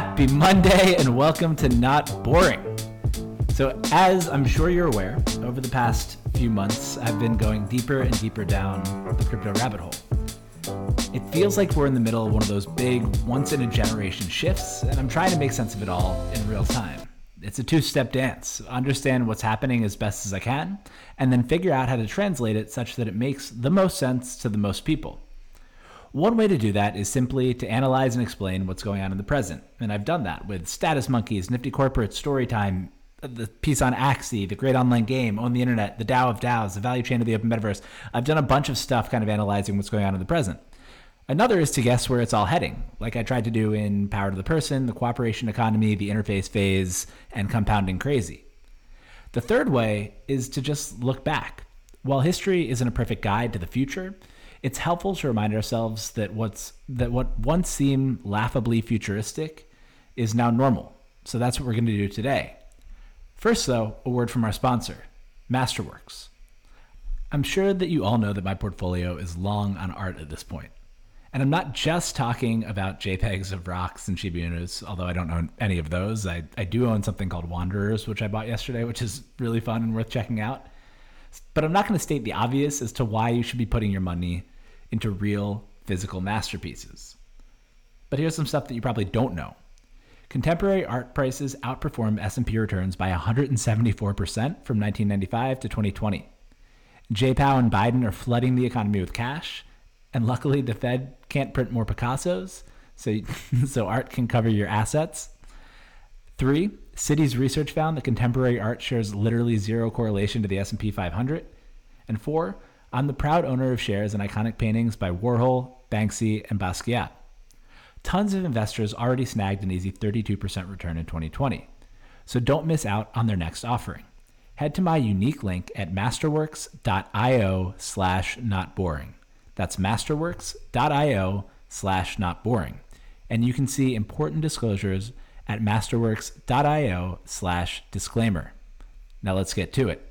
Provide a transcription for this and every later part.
Happy Monday and welcome to Not Boring. So, as I'm sure you're aware, over the past few months, I've been going deeper and deeper down the crypto rabbit hole. It feels like we're in the middle of one of those big, once in a generation shifts, and I'm trying to make sense of it all in real time. It's a two step dance. Understand what's happening as best as I can, and then figure out how to translate it such that it makes the most sense to the most people. One way to do that is simply to analyze and explain what's going on in the present. And I've done that with Status Monkeys, Nifty Corporate, Storytime, the piece on Axie, the great online game, Own the Internet, the DAO of DAOs, the value chain of the open metaverse. I've done a bunch of stuff kind of analyzing what's going on in the present. Another is to guess where it's all heading, like I tried to do in Power to the Person, the cooperation economy, the interface phase, and compounding crazy. The third way is to just look back. While history isn't a perfect guide to the future, it's helpful to remind ourselves that what's that what once seemed laughably futuristic is now normal. So that's what we're going to do today. First, though, a word from our sponsor, Masterworks. I'm sure that you all know that my portfolio is long on art at this point. And I'm not just talking about JPEGs of rocks and Shiba Inus, although I don't own any of those. I, I do own something called Wanderers, which I bought yesterday, which is really fun and worth checking out. But I'm not going to state the obvious as to why you should be putting your money into real physical masterpieces. But here's some stuff that you probably don't know. Contemporary art prices outperformed S&P returns by 174% from 1995 to 2020. J-Pow and Biden are flooding the economy with cash, and luckily the Fed can't print more Picassos, so so art can cover your assets. Three, Citi's research found that contemporary art shares literally zero correlation to the S&P 500. And four, I'm the proud owner of shares in iconic paintings by Warhol, Banksy, and Basquiat. Tons of investors already snagged an easy 32% return in 2020. So don't miss out on their next offering. Head to my unique link at masterworks.io slash not boring. That's masterworks.io slash not boring. And you can see important disclosures at masterworks.io slash disclaimer. Now let's get to it.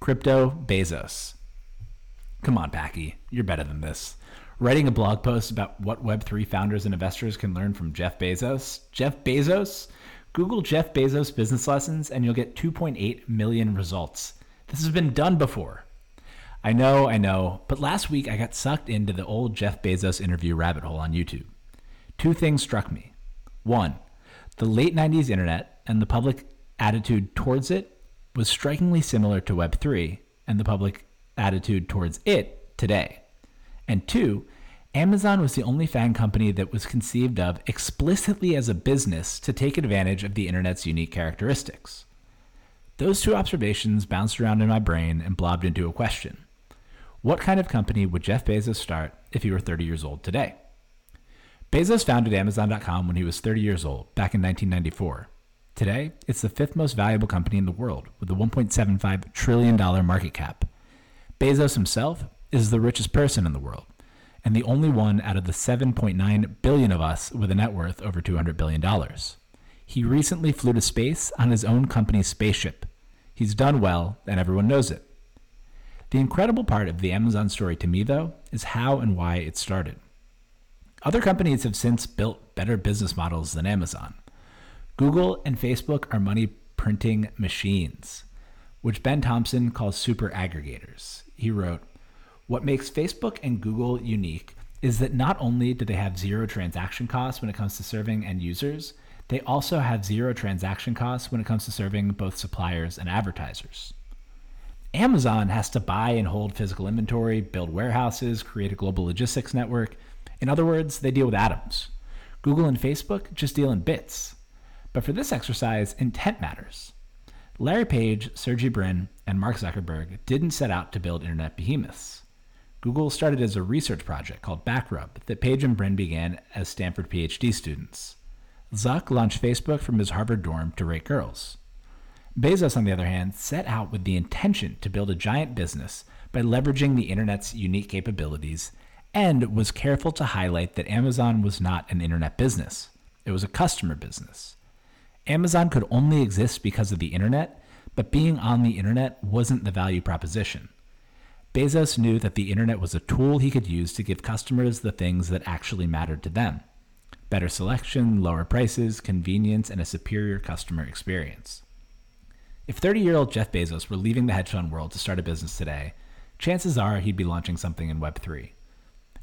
Crypto Bezos. Come on, Packy, you're better than this. Writing a blog post about what Web3 founders and investors can learn from Jeff Bezos. Jeff Bezos? Google Jeff Bezos business lessons and you'll get 2.8 million results. This has been done before. I know, I know, but last week I got sucked into the old Jeff Bezos interview rabbit hole on YouTube. Two things struck me. One, the late 90s internet and the public attitude towards it was strikingly similar to Web3 and the public attitude towards it today. And two, Amazon was the only FAANG company that was conceived of explicitly as a business to take advantage of the internet's unique characteristics. Those two observations bounced around in my brain and blobbed into a question. What kind of company would Jeff Bezos start if he were 30 years old today? Bezos founded Amazon.com when he was 30 years old, back in 1994. Today, it's the fifth most valuable company in the world, with a $1.75 trillion market cap. Bezos himself is the richest person in the world and the only one out of the 7.9 billion of us with a net worth over 200 billion dollars. He recently flew to space on his own company's spaceship. He's done well and everyone knows it. The incredible part of the Amazon story to me though is how and why it started. Other companies have since built better business models than Amazon. Google and Facebook are money printing machines, which Ben Thompson calls super aggregators he wrote, What makes Facebook and Google unique is that not only do they have zero transaction costs when it comes to serving end users, they also have zero transaction costs when it comes to serving both suppliers and advertisers. Amazon has to buy and hold physical inventory, build warehouses, create a global logistics network. In other words, they deal with atoms. Google and Facebook just deal in bits. But for this exercise, intent matters. Larry Page, Sergey Brin, and Mark Zuckerberg didn't set out to build internet behemoths. Google started as a research project called Backrub that Page and Brin began as Stanford PhD students. Zuck launched Facebook from his Harvard dorm to rate girls. Bezos, on the other hand, set out with the intention to build a giant business by leveraging the internet's unique capabilities and was careful to highlight that Amazon was not an internet business. It was a customer business. Amazon could only exist because of the internet, but being on the internet wasn't the value proposition. Bezos knew that the internet was a tool he could use to give customers the things that actually mattered to them better selection, lower prices, convenience, and a superior customer experience. If 30 year old Jeff Bezos were leaving the hedge fund world to start a business today, chances are he'd be launching something in Web3.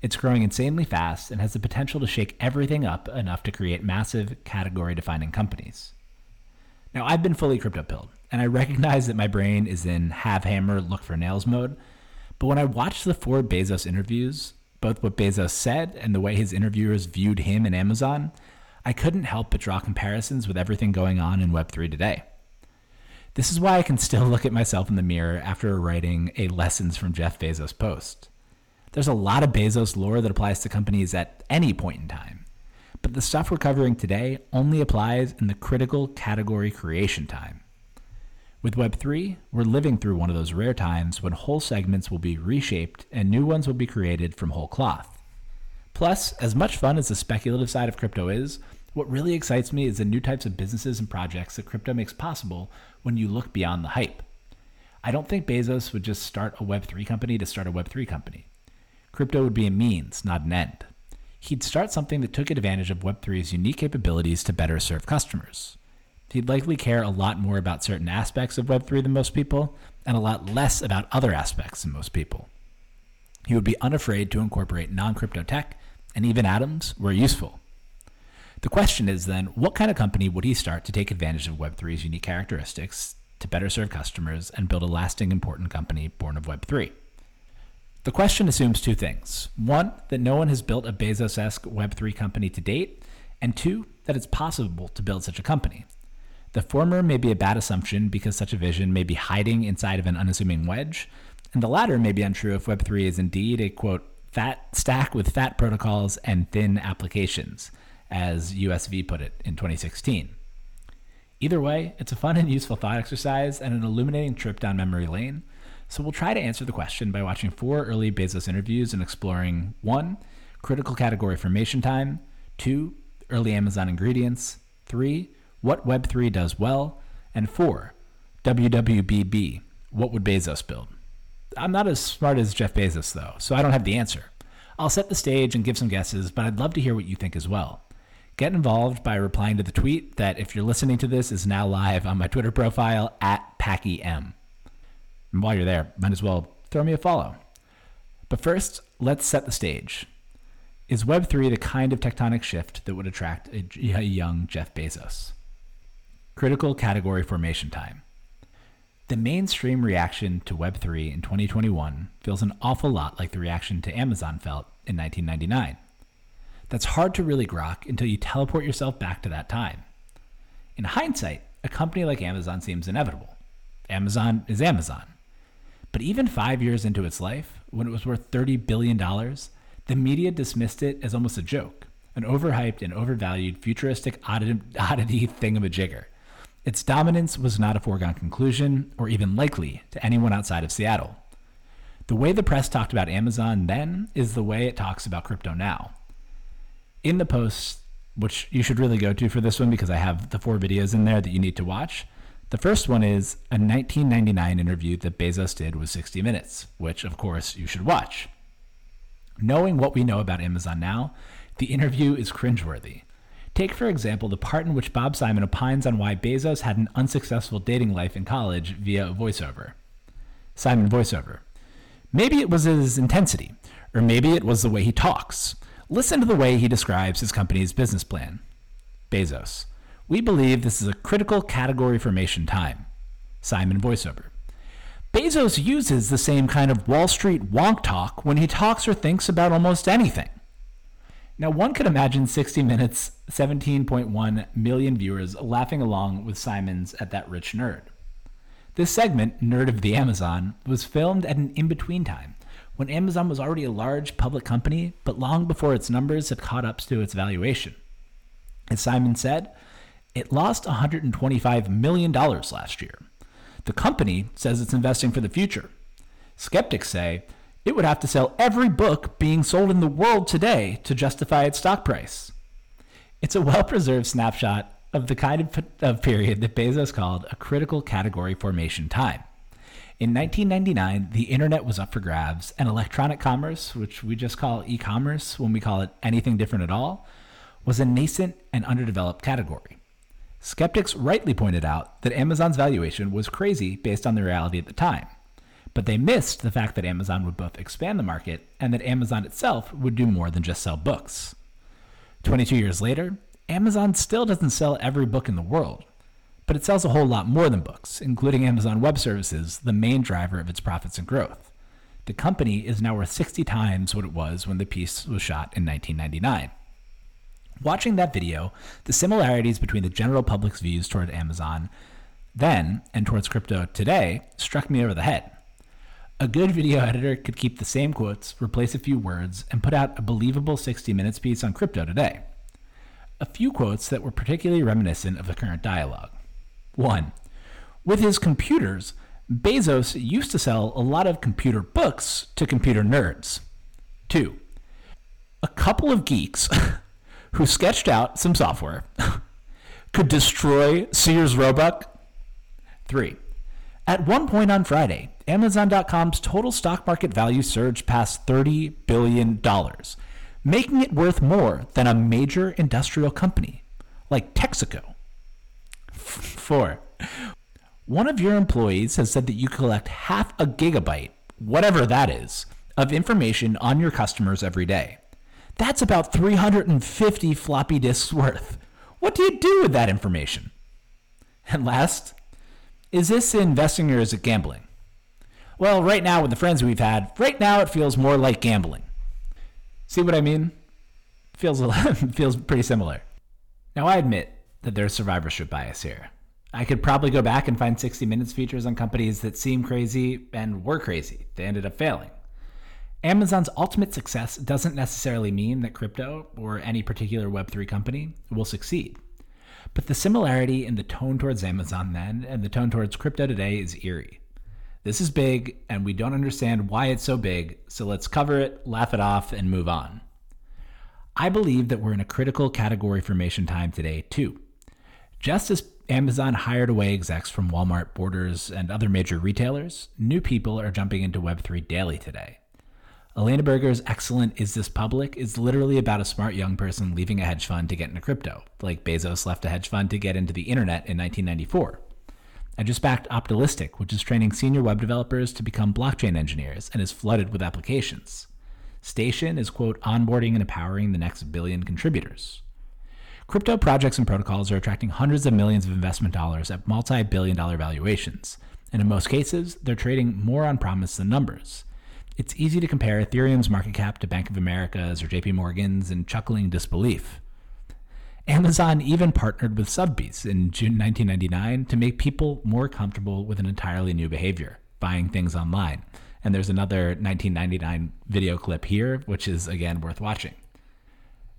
It's growing insanely fast and has the potential to shake everything up enough to create massive, category defining companies. Now, I've been fully crypto pilled, and I recognize that my brain is in have hammer, look for nails mode. But when I watched the four Bezos interviews, both what Bezos said and the way his interviewers viewed him and Amazon, I couldn't help but draw comparisons with everything going on in Web3 today. This is why I can still look at myself in the mirror after writing a Lessons from Jeff Bezos post. There's a lot of Bezos lore that applies to companies at any point in time, but the stuff we're covering today only applies in the critical category creation time. With Web3, we're living through one of those rare times when whole segments will be reshaped and new ones will be created from whole cloth. Plus, as much fun as the speculative side of crypto is, what really excites me is the new types of businesses and projects that crypto makes possible when you look beyond the hype. I don't think Bezos would just start a Web3 company to start a Web3 company. Crypto would be a means, not an end. He'd start something that took advantage of Web3's unique capabilities to better serve customers. He'd likely care a lot more about certain aspects of Web3 than most people, and a lot less about other aspects than most people. He would be unafraid to incorporate non crypto tech, and even atoms were useful. The question is then, what kind of company would he start to take advantage of Web3's unique characteristics to better serve customers and build a lasting, important company born of Web3? The question assumes two things. One, that no one has built a Bezos esque Web3 company to date, and two, that it's possible to build such a company. The former may be a bad assumption because such a vision may be hiding inside of an unassuming wedge, and the latter may be untrue if Web3 is indeed a quote, fat stack with fat protocols and thin applications, as USV put it in 2016. Either way, it's a fun and useful thought exercise and an illuminating trip down memory lane. So we'll try to answer the question by watching four early Bezos interviews and exploring one, critical category formation time, two, early Amazon ingredients, three, what Web3 does well, and four, WWBB, what would Bezos build? I'm not as smart as Jeff Bezos, though, so I don't have the answer. I'll set the stage and give some guesses, but I'd love to hear what you think as well. Get involved by replying to the tweet that, if you're listening to this, is now live on my Twitter profile at PackyM. And while you're there, might as well throw me a follow. But first, let's set the stage. Is Web3 the kind of tectonic shift that would attract a young Jeff Bezos? Critical category formation time. The mainstream reaction to Web3 in 2021 feels an awful lot like the reaction to Amazon felt in 1999. That's hard to really grok until you teleport yourself back to that time. In hindsight, a company like Amazon seems inevitable. Amazon is Amazon. But even five years into its life, when it was worth $30 billion, the media dismissed it as almost a joke, an overhyped and overvalued futuristic oddity, thingamajigger. Its dominance was not a foregone conclusion or even likely to anyone outside of Seattle. The way the press talked about Amazon then is the way it talks about crypto now. In the post, which you should really go to for this one because I have the four videos in there that you need to watch. The first one is a 1999 interview that Bezos did with 60 Minutes, which of course you should watch. Knowing what we know about Amazon now, the interview is cringeworthy. Take, for example, the part in which Bob Simon opines on why Bezos had an unsuccessful dating life in college via a voiceover. Simon voiceover. Maybe it was his intensity, or maybe it was the way he talks. Listen to the way he describes his company's business plan. Bezos. We believe this is a critical category formation time. Simon voiceover. Bezos uses the same kind of Wall Street wonk talk when he talks or thinks about almost anything. Now, one could imagine 60 Minutes' 17.1 million viewers laughing along with Simon's at that rich nerd. This segment, Nerd of the Amazon, was filmed at an in between time when Amazon was already a large public company, but long before its numbers had caught up to its valuation. As Simon said, it lost $125 million last year. The company says it's investing for the future. Skeptics say it would have to sell every book being sold in the world today to justify its stock price. It's a well preserved snapshot of the kind of, of, period that Bezos called a critical category formation time. In 1999, the internet was up for grabs, and electronic commerce, which we just call e commerce when we call it anything different at all, was a nascent and underdeveloped category. Skeptics rightly pointed out that Amazon's valuation was crazy based on the reality at the time, but they missed the fact that Amazon would both expand the market and that Amazon itself would do more than just sell books. 22 years later, Amazon still doesn't sell every book in the world, but it sells a whole lot more than books, including Amazon Web Services, the main driver of its profits and growth. The company is now worth 60 times what it was when the piece was shot in 1999. Watching that video, the similarities between the general public's views toward Amazon then and towards crypto today struck me over the head. A good video editor could keep the same quotes, replace a few words, and put out a believable 60 minutes piece on crypto today. A few quotes that were particularly reminiscent of the current dialogue. 1. With his computers, Bezos used to sell a lot of computer books to computer nerds. 2. A couple of geeks who sketched out some software could destroy Sears Roebuck. 3. At one point on Friday, Amazon.com's total stock market value surged past $30 billion, making it worth more than a major industrial company like Texaco. Four, one of your employees has said that you collect half a gigabyte, whatever that is, of information on your customers every day. That's about 350 floppy disks worth. What do you do with that information? And last, is this investing or is it gambling? Well, right now, with the friends we've had, right now it feels more like gambling. See what I mean? Feels feels pretty similar. Now, I admit that there's survivorship bias here. I could probably go back and find 60 Minutes features on companies that seem crazy and were crazy. They ended up failing. Amazon's ultimate success doesn't necessarily mean that crypto or any particular Web3 company will succeed. But the similarity in the tone towards Amazon then and the tone towards crypto today is eerie. This is big, and we don't understand why it's so big, so let's cover it, laugh it off, and move on. I believe that we're in a critical category formation time today, too. Just as Amazon hired away execs from Walmart, Borders, and other major retailers, new people are jumping into Web3 daily today. Elena Burger's excellent Is This Public is literally about a smart young person leaving a hedge fund to get into crypto, like Bezos left a hedge fund to get into the internet in 1994. I just backed Optilistic, which is training senior web developers to become blockchain engineers and is flooded with applications. Station is, quote, onboarding and empowering the next billion contributors. Crypto projects and protocols are attracting hundreds of millions of investment dollars at multi billion dollar valuations, and in most cases, they're trading more on promise than numbers. It's easy to compare Ethereum's market cap to Bank of America's or JP Morgan's in chuckling disbelief. Amazon even partnered with Sotheby's in June 1999 to make people more comfortable with an entirely new behavior, buying things online. And there's another 1999 video clip here, which is again worth watching.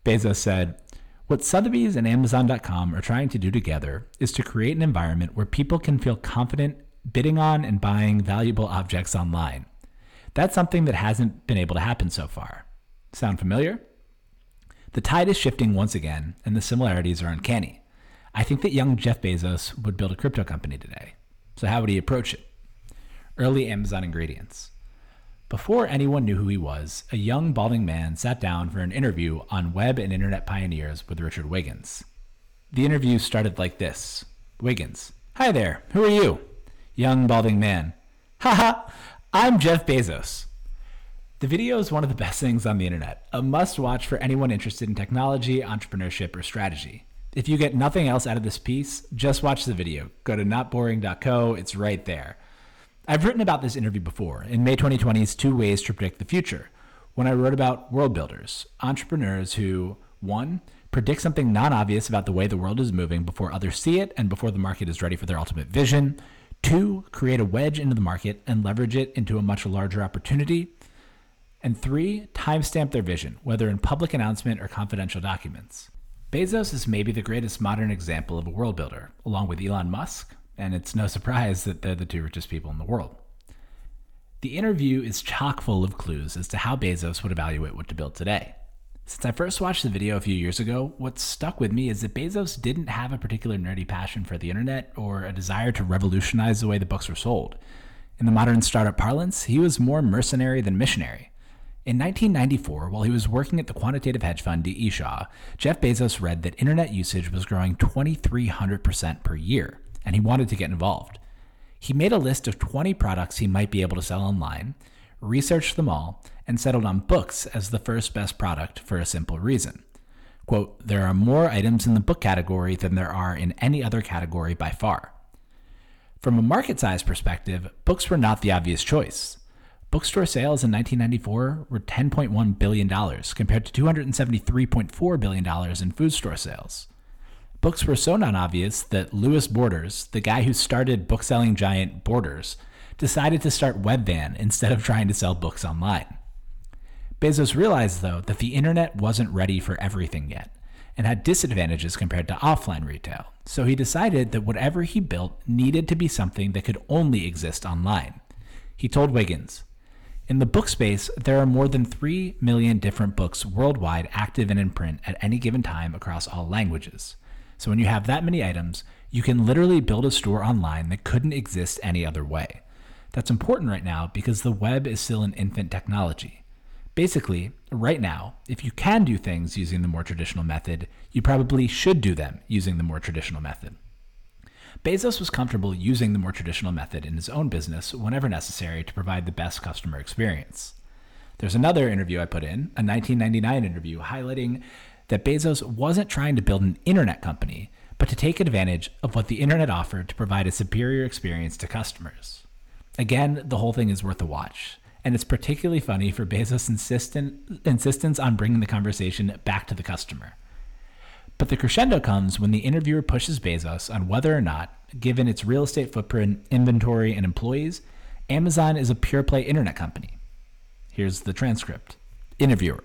Bezos said, What Sotheby's and Amazon.com are trying to do together is to create an environment where people can feel confident bidding on and buying valuable objects online that's something that hasn't been able to happen so far. Sound familiar? The tide is shifting once again, and the similarities are uncanny. I think that young Jeff Bezos would build a crypto company today. So, how would he approach it? Early Amazon ingredients. Before anyone knew who he was, a young balding man sat down for an interview on Web and Internet Pioneers with Richard Wiggins. The interview started like this Wiggins, Hi there, who are you? Young balding man, Haha, I'm Jeff Bezos. The video is one of the best things on the internet, a must watch for anyone interested in technology, entrepreneurship, or strategy. If you get nothing else out of this piece, just watch the video. Go to notboring.co, it's right there. I've written about this interview before in May 2020's Two Ways to Predict the Future, when I wrote about world builders, entrepreneurs who, one, predict something non obvious about the way the world is moving before others see it and before the market is ready for their ultimate vision. Two, create a wedge into the market and leverage it into a much larger opportunity. And three, timestamp their vision, whether in public announcement or confidential documents. Bezos is maybe the greatest modern example of a world builder, along with Elon Musk, and it's no surprise that they're the two richest people in the world. The interview is chock full of clues as to how Bezos would evaluate what to build today. Since I first watched the video a few years ago, what stuck with me is that Bezos didn't have a particular nerdy passion for the internet or a desire to revolutionize the way the books were sold. In the modern startup parlance, he was more mercenary than missionary. In 1994, while he was working at the quantitative hedge fund D.E. Shaw, Jeff Bezos read that internet usage was growing 2,300% per year, and he wanted to get involved. He made a list of 20 products he might be able to sell online, researched them all, and settled on books as the first best product for a simple reason. Quote, there are more items in the book category than there are in any other category by far. From a market size perspective, books were not the obvious choice. Bookstore sales in 1994 were $10.1 billion, compared to $273.4 billion in food store sales. Books were so non obvious that Louis Borders, the guy who started bookselling giant Borders, decided to start Webvan instead of trying to sell books online. Bezos realized, though, that the internet wasn't ready for everything yet and had disadvantages compared to offline retail, so he decided that whatever he built needed to be something that could only exist online. He told Wiggins, in the book space, there are more than 3 million different books worldwide active and in print at any given time across all languages. So when you have that many items, you can literally build a store online that couldn't exist any other way. That's important right now because the web is still an infant technology. Basically, right now, if you can do things using the more traditional method, you probably should do them using the more traditional method. Bezos was comfortable using the more traditional method in his own business whenever necessary to provide the best customer experience. There's another interview I put in, a 1999 interview, highlighting that Bezos wasn't trying to build an internet company, but to take advantage of what the internet offered to provide a superior experience to customers. Again, the whole thing is worth a watch, and it's particularly funny for Bezos' insistent, insistence on bringing the conversation back to the customer. But the crescendo comes when the interviewer pushes Bezos on whether or not, given its real estate footprint, inventory, and employees, Amazon is a pure play internet company. Here's the transcript Interviewer.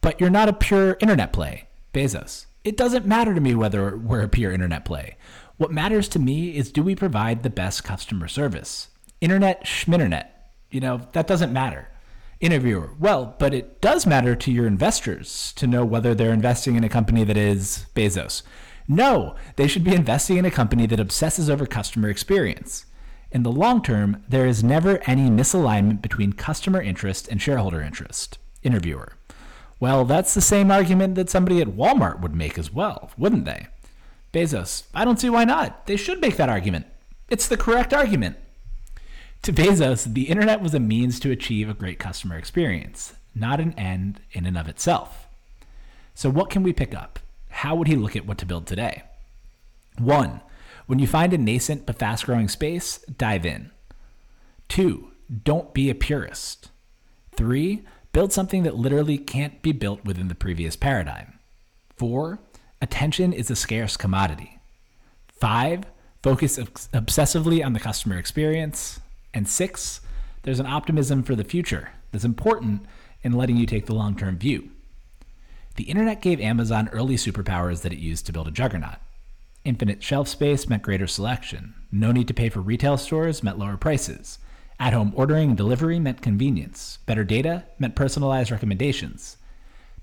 But you're not a pure internet play, Bezos. It doesn't matter to me whether we're a pure internet play. What matters to me is do we provide the best customer service? Internet schminternet. You know, that doesn't matter. Interviewer, well, but it does matter to your investors to know whether they're investing in a company that is Bezos. No, they should be investing in a company that obsesses over customer experience. In the long term, there is never any misalignment between customer interest and shareholder interest. Interviewer, well, that's the same argument that somebody at Walmart would make as well, wouldn't they? Bezos, I don't see why not. They should make that argument. It's the correct argument. To Bezos, the internet was a means to achieve a great customer experience, not an end in and of itself. So, what can we pick up? How would he look at what to build today? One, when you find a nascent but fast growing space, dive in. Two, don't be a purist. Three, build something that literally can't be built within the previous paradigm. Four, attention is a scarce commodity. Five, focus obsessively on the customer experience. And six, there's an optimism for the future that's important in letting you take the long term view. The internet gave Amazon early superpowers that it used to build a juggernaut. Infinite shelf space meant greater selection. No need to pay for retail stores meant lower prices. At home ordering and delivery meant convenience. Better data meant personalized recommendations.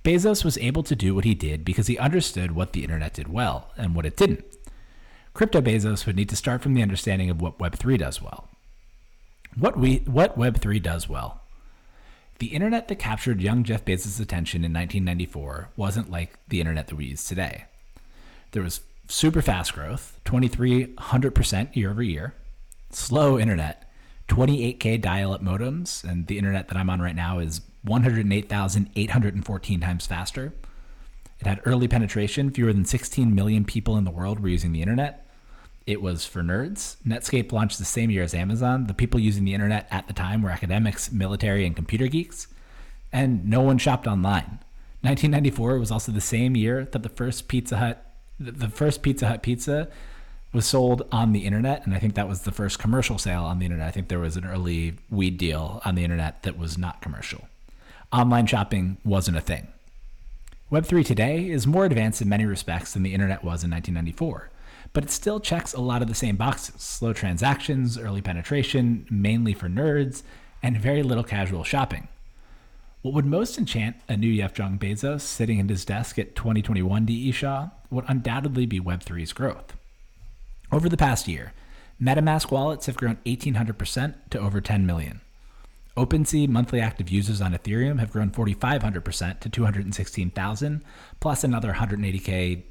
Bezos was able to do what he did because he understood what the internet did well and what it didn't. Crypto Bezos would need to start from the understanding of what Web3 does well. What we what Web3 does well. The internet that captured young Jeff Bezos' attention in 1994 wasn't like the internet that we use today. There was super fast growth, 2300% year over year, slow internet, 28k dial-up modems, and the internet that I'm on right now is 108,814 times faster. It had early penetration, fewer than 16 million people in the world were using the internet. It was for nerds. Netscape launched the same year as Amazon. The people using the internet at the time were academics, military, and computer geeks. And no one shopped online. 1994 was also the same year that the first Pizza Hut, the first Pizza Hut pizza, was sold on the internet, and I think that was the first commercial sale on the internet. I think there was an early weed deal on the internet that was not commercial. Online shopping wasn't a thing. Web3 today is more advanced in many respects than the internet was in 1994 but it still checks a lot of the same boxes slow transactions, early penetration, mainly for nerds, and very little casual shopping. What would most enchant a new Jeff Bezos sitting at his desk at 2021 DE Shaw would undoubtedly be Web3's growth. Over the past year, MetaMask wallets have grown 1,800% to over 10 million. OpenSea monthly active users on Ethereum have grown 4,500% to 216,000, plus another 180K,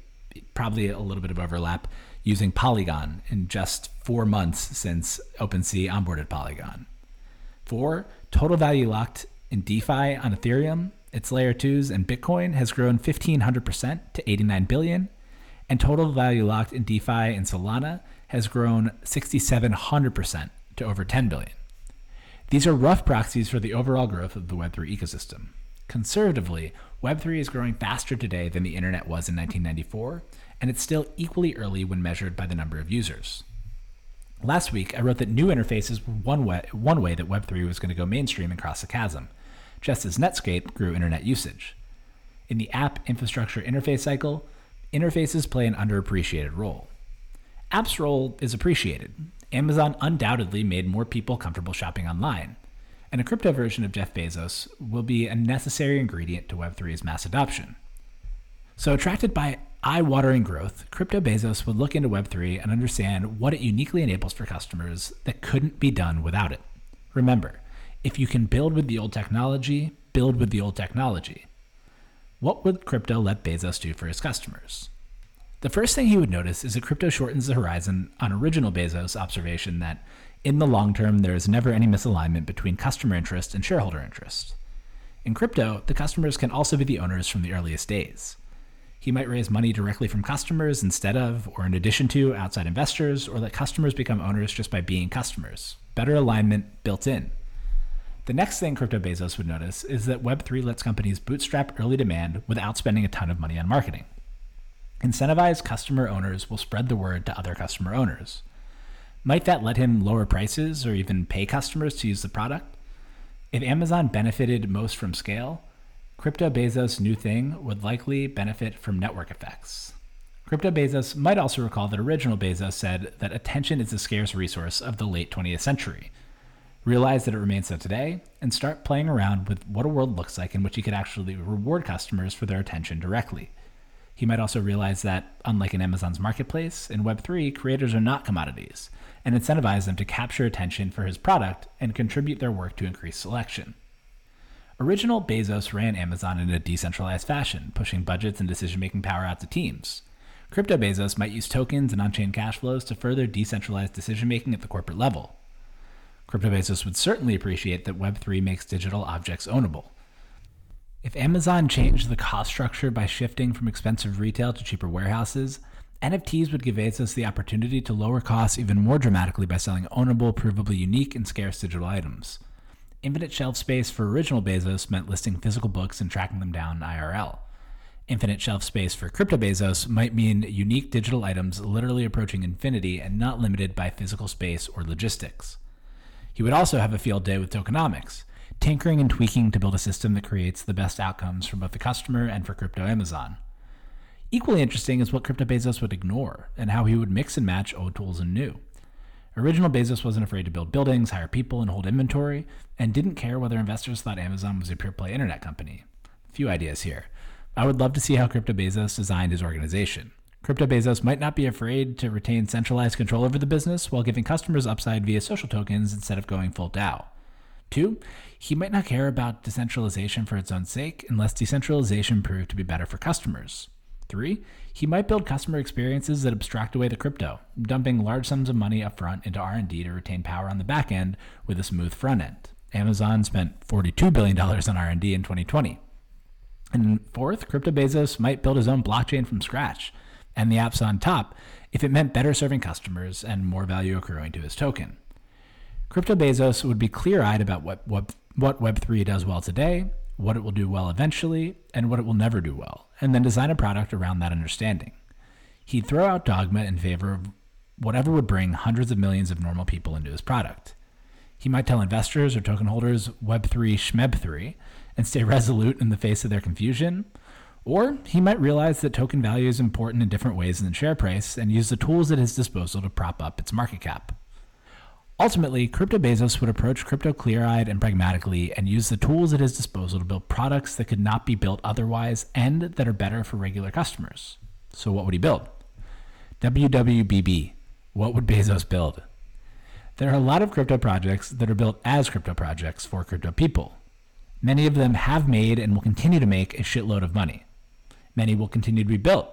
probably a little bit of overlap, using Polygon in just four months since OpenSea onboarded Polygon. Four, total value locked in DeFi on Ethereum, its layer twos, and Bitcoin has grown 1,500% to 89 billion, and total value locked in DeFi in Solana has grown 6,700% to over 10 billion. These are rough proxies for the overall growth of the Web3 ecosystem. Conservatively, Web3 is growing faster today than the internet was in 1994, and it's still equally early when measured by the number of users. Last week, I wrote that new interfaces were one way, one way that Web3 was going to go mainstream and cross the chasm, just as Netscape grew internet usage. In the app infrastructure interface cycle, interfaces play an underappreciated role. App's role is appreciated, Amazon undoubtedly made more people comfortable shopping online, and a crypto version of Jeff Bezos will be a necessary ingredient to Web3's mass adoption. So, attracted by eye watering growth, Crypto Bezos would look into Web3 and understand what it uniquely enables for customers that couldn't be done without it. Remember, if you can build with the old technology, build with the old technology. What would crypto let Bezos do for his customers? The first thing he would notice is that crypto shortens the horizon on original Bezos' observation that in the long term, there is never any misalignment between customer interest and shareholder interest. In crypto, the customers can also be the owners from the earliest days. He might raise money directly from customers instead of, or in addition to, outside investors, or let customers become owners just by being customers. Better alignment built in. The next thing Crypto Bezos would notice is that Web3 lets companies bootstrap early demand without spending a ton of money on marketing. Incentivized customer owners will spread the word to other customer owners. Might that let him lower prices or even pay customers to use the product? If Amazon benefited most from scale, Crypto Bezos' new thing would likely benefit from network effects. Crypto Bezos might also recall that original Bezos said that attention is a scarce resource of the late 20th century. Realize that it remains so today and start playing around with what a world looks like in which you could actually reward customers for their attention directly. He might also realize that, unlike in Amazon's marketplace, in Web3, creators are not commodities, and incentivize them to capture attention for his product and contribute their work to increase selection. Original Bezos ran Amazon in a decentralized fashion, pushing budgets and decision making power out to teams. Crypto Bezos might use tokens and on chain cash flows to further decentralize decision making at the corporate level. Crypto Bezos would certainly appreciate that Web3 makes digital objects ownable. If Amazon changed the cost structure by shifting from expensive retail to cheaper warehouses, NFTs would give Bezos the opportunity to lower costs even more dramatically by selling ownable, provably unique, and scarce digital items. Infinite shelf space for original Bezos meant listing physical books and tracking them down IRL. Infinite shelf space for crypto Bezos might mean unique digital items literally approaching infinity and not limited by physical space or logistics. He would also have a field day with tokenomics tinkering and tweaking to build a system that creates the best outcomes for both the customer and for crypto Amazon. Equally interesting is what Crypto Bezos would ignore and how he would mix and match old tools and new. Original Bezos wasn't afraid to build buildings, hire people, and hold inventory, and didn't care whether investors thought Amazon was a pure play internet company. Few ideas here. I would love to see how Crypto Bezos designed his organization. Crypto Bezos might not be afraid to retain centralized control over the business while giving customers upside via social tokens instead of going full DAO. Two, he might not care about decentralization for its own sake unless decentralization proved to be better for customers. Three, he might build customer experiences that abstract away the crypto, dumping large sums of money upfront into R&D to retain power on the back end with a smooth front end. Amazon spent $42 billion on R&D in 2020. And fourth, Crypto Bezos might build his own blockchain from scratch and the apps on top if it meant better serving customers and more value accruing to his token. Crypto Bezos would be clear eyed about what, what, what Web3 does well today, what it will do well eventually, and what it will never do well, and then design a product around that understanding. He'd throw out dogma in favor of whatever would bring hundreds of millions of normal people into his product. He might tell investors or token holders Web3 Schmeb3 and stay resolute in the face of their confusion. Or he might realize that token value is important in different ways than share price and use the tools at his disposal to prop up its market cap. Ultimately, Crypto Bezos would approach crypto clear eyed and pragmatically and use the tools at his disposal to build products that could not be built otherwise and that are better for regular customers. So, what would he build? WWBB. What would Bezos build? There are a lot of crypto projects that are built as crypto projects for crypto people. Many of them have made and will continue to make a shitload of money. Many will continue to be built.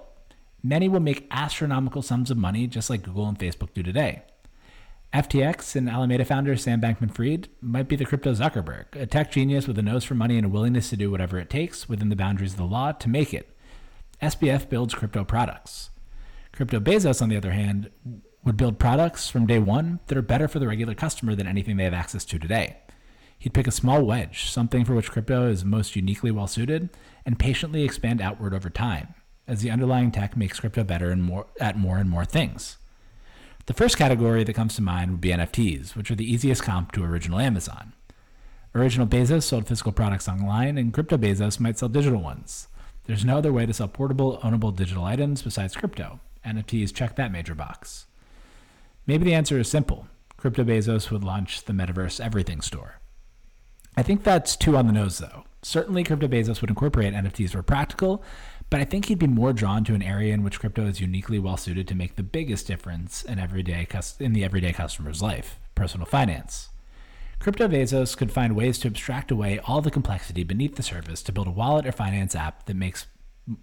Many will make astronomical sums of money just like Google and Facebook do today. FTX and Alameda founder Sam Bankman Fried might be the crypto Zuckerberg, a tech genius with a nose for money and a willingness to do whatever it takes within the boundaries of the law to make it. SBF builds crypto products. Crypto Bezos, on the other hand, would build products from day one that are better for the regular customer than anything they have access to today. He'd pick a small wedge, something for which crypto is most uniquely well suited, and patiently expand outward over time, as the underlying tech makes crypto better and more, at more and more things. The first category that comes to mind would be NFTs, which are the easiest comp to original Amazon. Original Bezos sold physical products online, and Crypto Bezos might sell digital ones. There's no other way to sell portable, ownable digital items besides crypto. NFTs check that major box. Maybe the answer is simple. Crypto Bezos would launch the Metaverse Everything store. I think that's too on the nose, though. Certainly, Crypto Bezos would incorporate NFTs where practical, but I think he'd be more drawn to an area in which crypto is uniquely well suited to make the biggest difference in everyday in the everyday customer's life: personal finance. Crypto Bezos could find ways to abstract away all the complexity beneath the surface to build a wallet or finance app that makes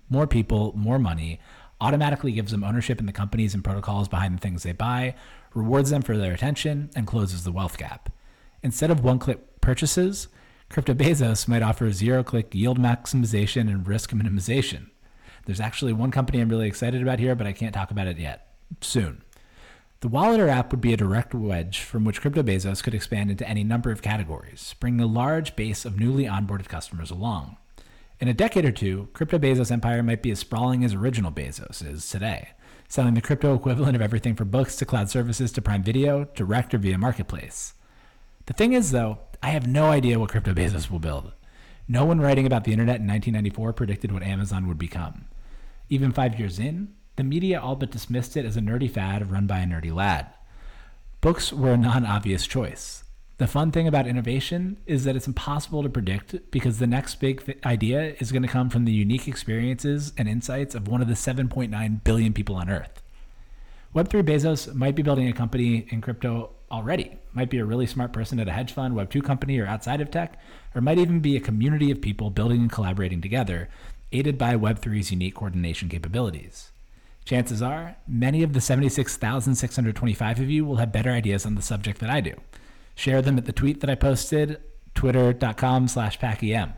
more people more money automatically gives them ownership in the companies and protocols behind the things they buy, rewards them for their attention, and closes the wealth gap. Instead of one click purchases, Crypto Bezos might offer zero click yield maximization and risk minimization. There's actually one company I'm really excited about here, but I can't talk about it yet. Soon. The wallet or app would be a direct wedge from which Crypto Bezos could expand into any number of categories, bringing a large base of newly onboarded customers along. In a decade or two, Crypto Bezos' empire might be as sprawling as original Bezos is today, selling the crypto equivalent of everything from books to cloud services to Prime Video, direct or via Marketplace. The thing is, though, I have no idea what Crypto Bezos will build. No one writing about the internet in 1994 predicted what Amazon would become. Even five years in, the media all but dismissed it as a nerdy fad run by a nerdy lad. Books were a non obvious choice. The fun thing about innovation is that it's impossible to predict because the next big idea is going to come from the unique experiences and insights of one of the 7.9 billion people on Earth. Web3 Bezos might be building a company in crypto already, might be a really smart person at a hedge fund, Web2 company, or outside of tech, or might even be a community of people building and collaborating together, aided by Web3's unique coordination capabilities. Chances are, many of the 76,625 of you will have better ideas on the subject than I do share them at the tweet that I posted, twitter.com slash packyM.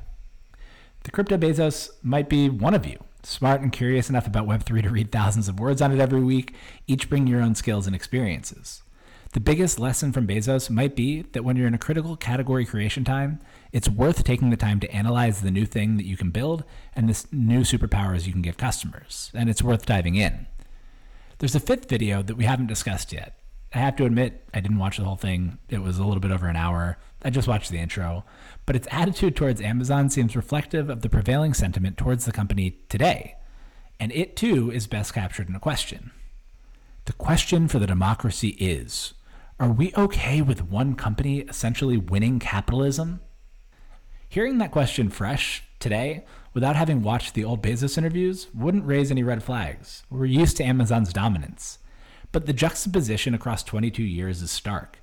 The Crypto Bezos might be one of you, smart and curious enough about Web3 to read thousands of words on it every week, each bring your own skills and experiences. The biggest lesson from Bezos might be that when you're in a critical category creation time, it's worth taking the time to analyze the new thing that you can build and the new superpowers you can give customers, and it's worth diving in. There's a fifth video that we haven't discussed yet, I have to admit, I didn't watch the whole thing. It was a little bit over an hour. I just watched the intro. But its attitude towards Amazon seems reflective of the prevailing sentiment towards the company today. And it too is best captured in a question. The question for the democracy is Are we okay with one company essentially winning capitalism? Hearing that question fresh today, without having watched the old Bezos interviews, wouldn't raise any red flags. We're used to Amazon's dominance but the juxtaposition across 22 years is stark.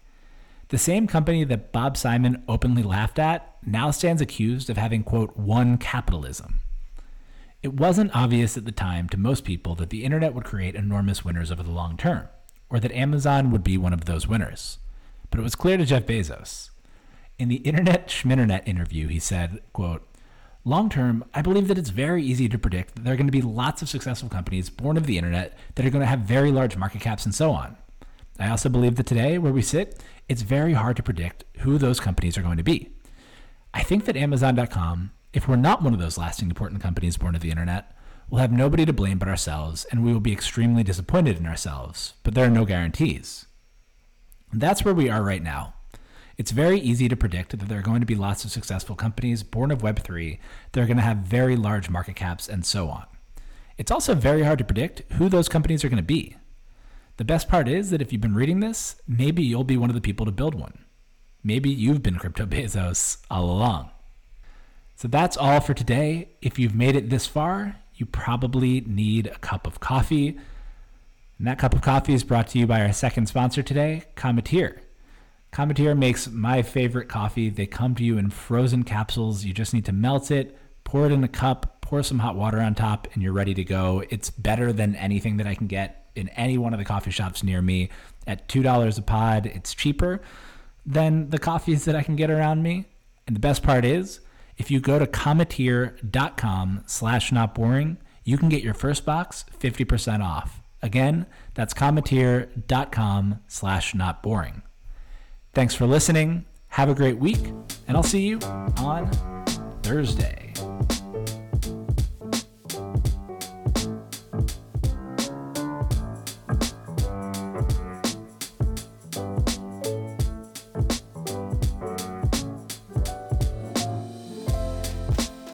The same company that Bob Simon openly laughed at now stands accused of having, quote, won capitalism. It wasn't obvious at the time to most people that the internet would create enormous winners over the long term, or that Amazon would be one of those winners. But it was clear to Jeff Bezos. In the Internet Schminternet interview, he said, quote, Long term, I believe that it's very easy to predict that there are going to be lots of successful companies born of the internet that are going to have very large market caps and so on. I also believe that today, where we sit, it's very hard to predict who those companies are going to be. I think that Amazon.com, if we're not one of those lasting important companies born of the internet, will have nobody to blame but ourselves, and we will be extremely disappointed in ourselves, but there are no guarantees. that's where we are right now. It's very easy to predict that there are going to be lots of successful companies born of Web3 that are going to have very large market caps and so on. It's also very hard to predict who those companies are going to be. The best part is that if you've been reading this, maybe you'll be one of the people to build one. Maybe you've been Crypto Bezos all along. So that's all for today. If you've made it this far, you probably need a cup of coffee. And that cup of coffee is brought to you by our second sponsor today, Cometeer. Cometeer makes my favorite coffee. They come to you in frozen capsules. You just need to melt it, pour it in a cup, pour some hot water on top, and you're ready to go. It's better than anything that I can get in any one of the coffee shops near me at $2 a pod. It's cheaper than the coffees that I can get around me. And the best part is, if you go to cometeer.com slash not boring, you can get your first box 50% off. Again, that's cometeer.com slash not boring. Thanks for listening. Have a great week, and I'll see you on Thursday.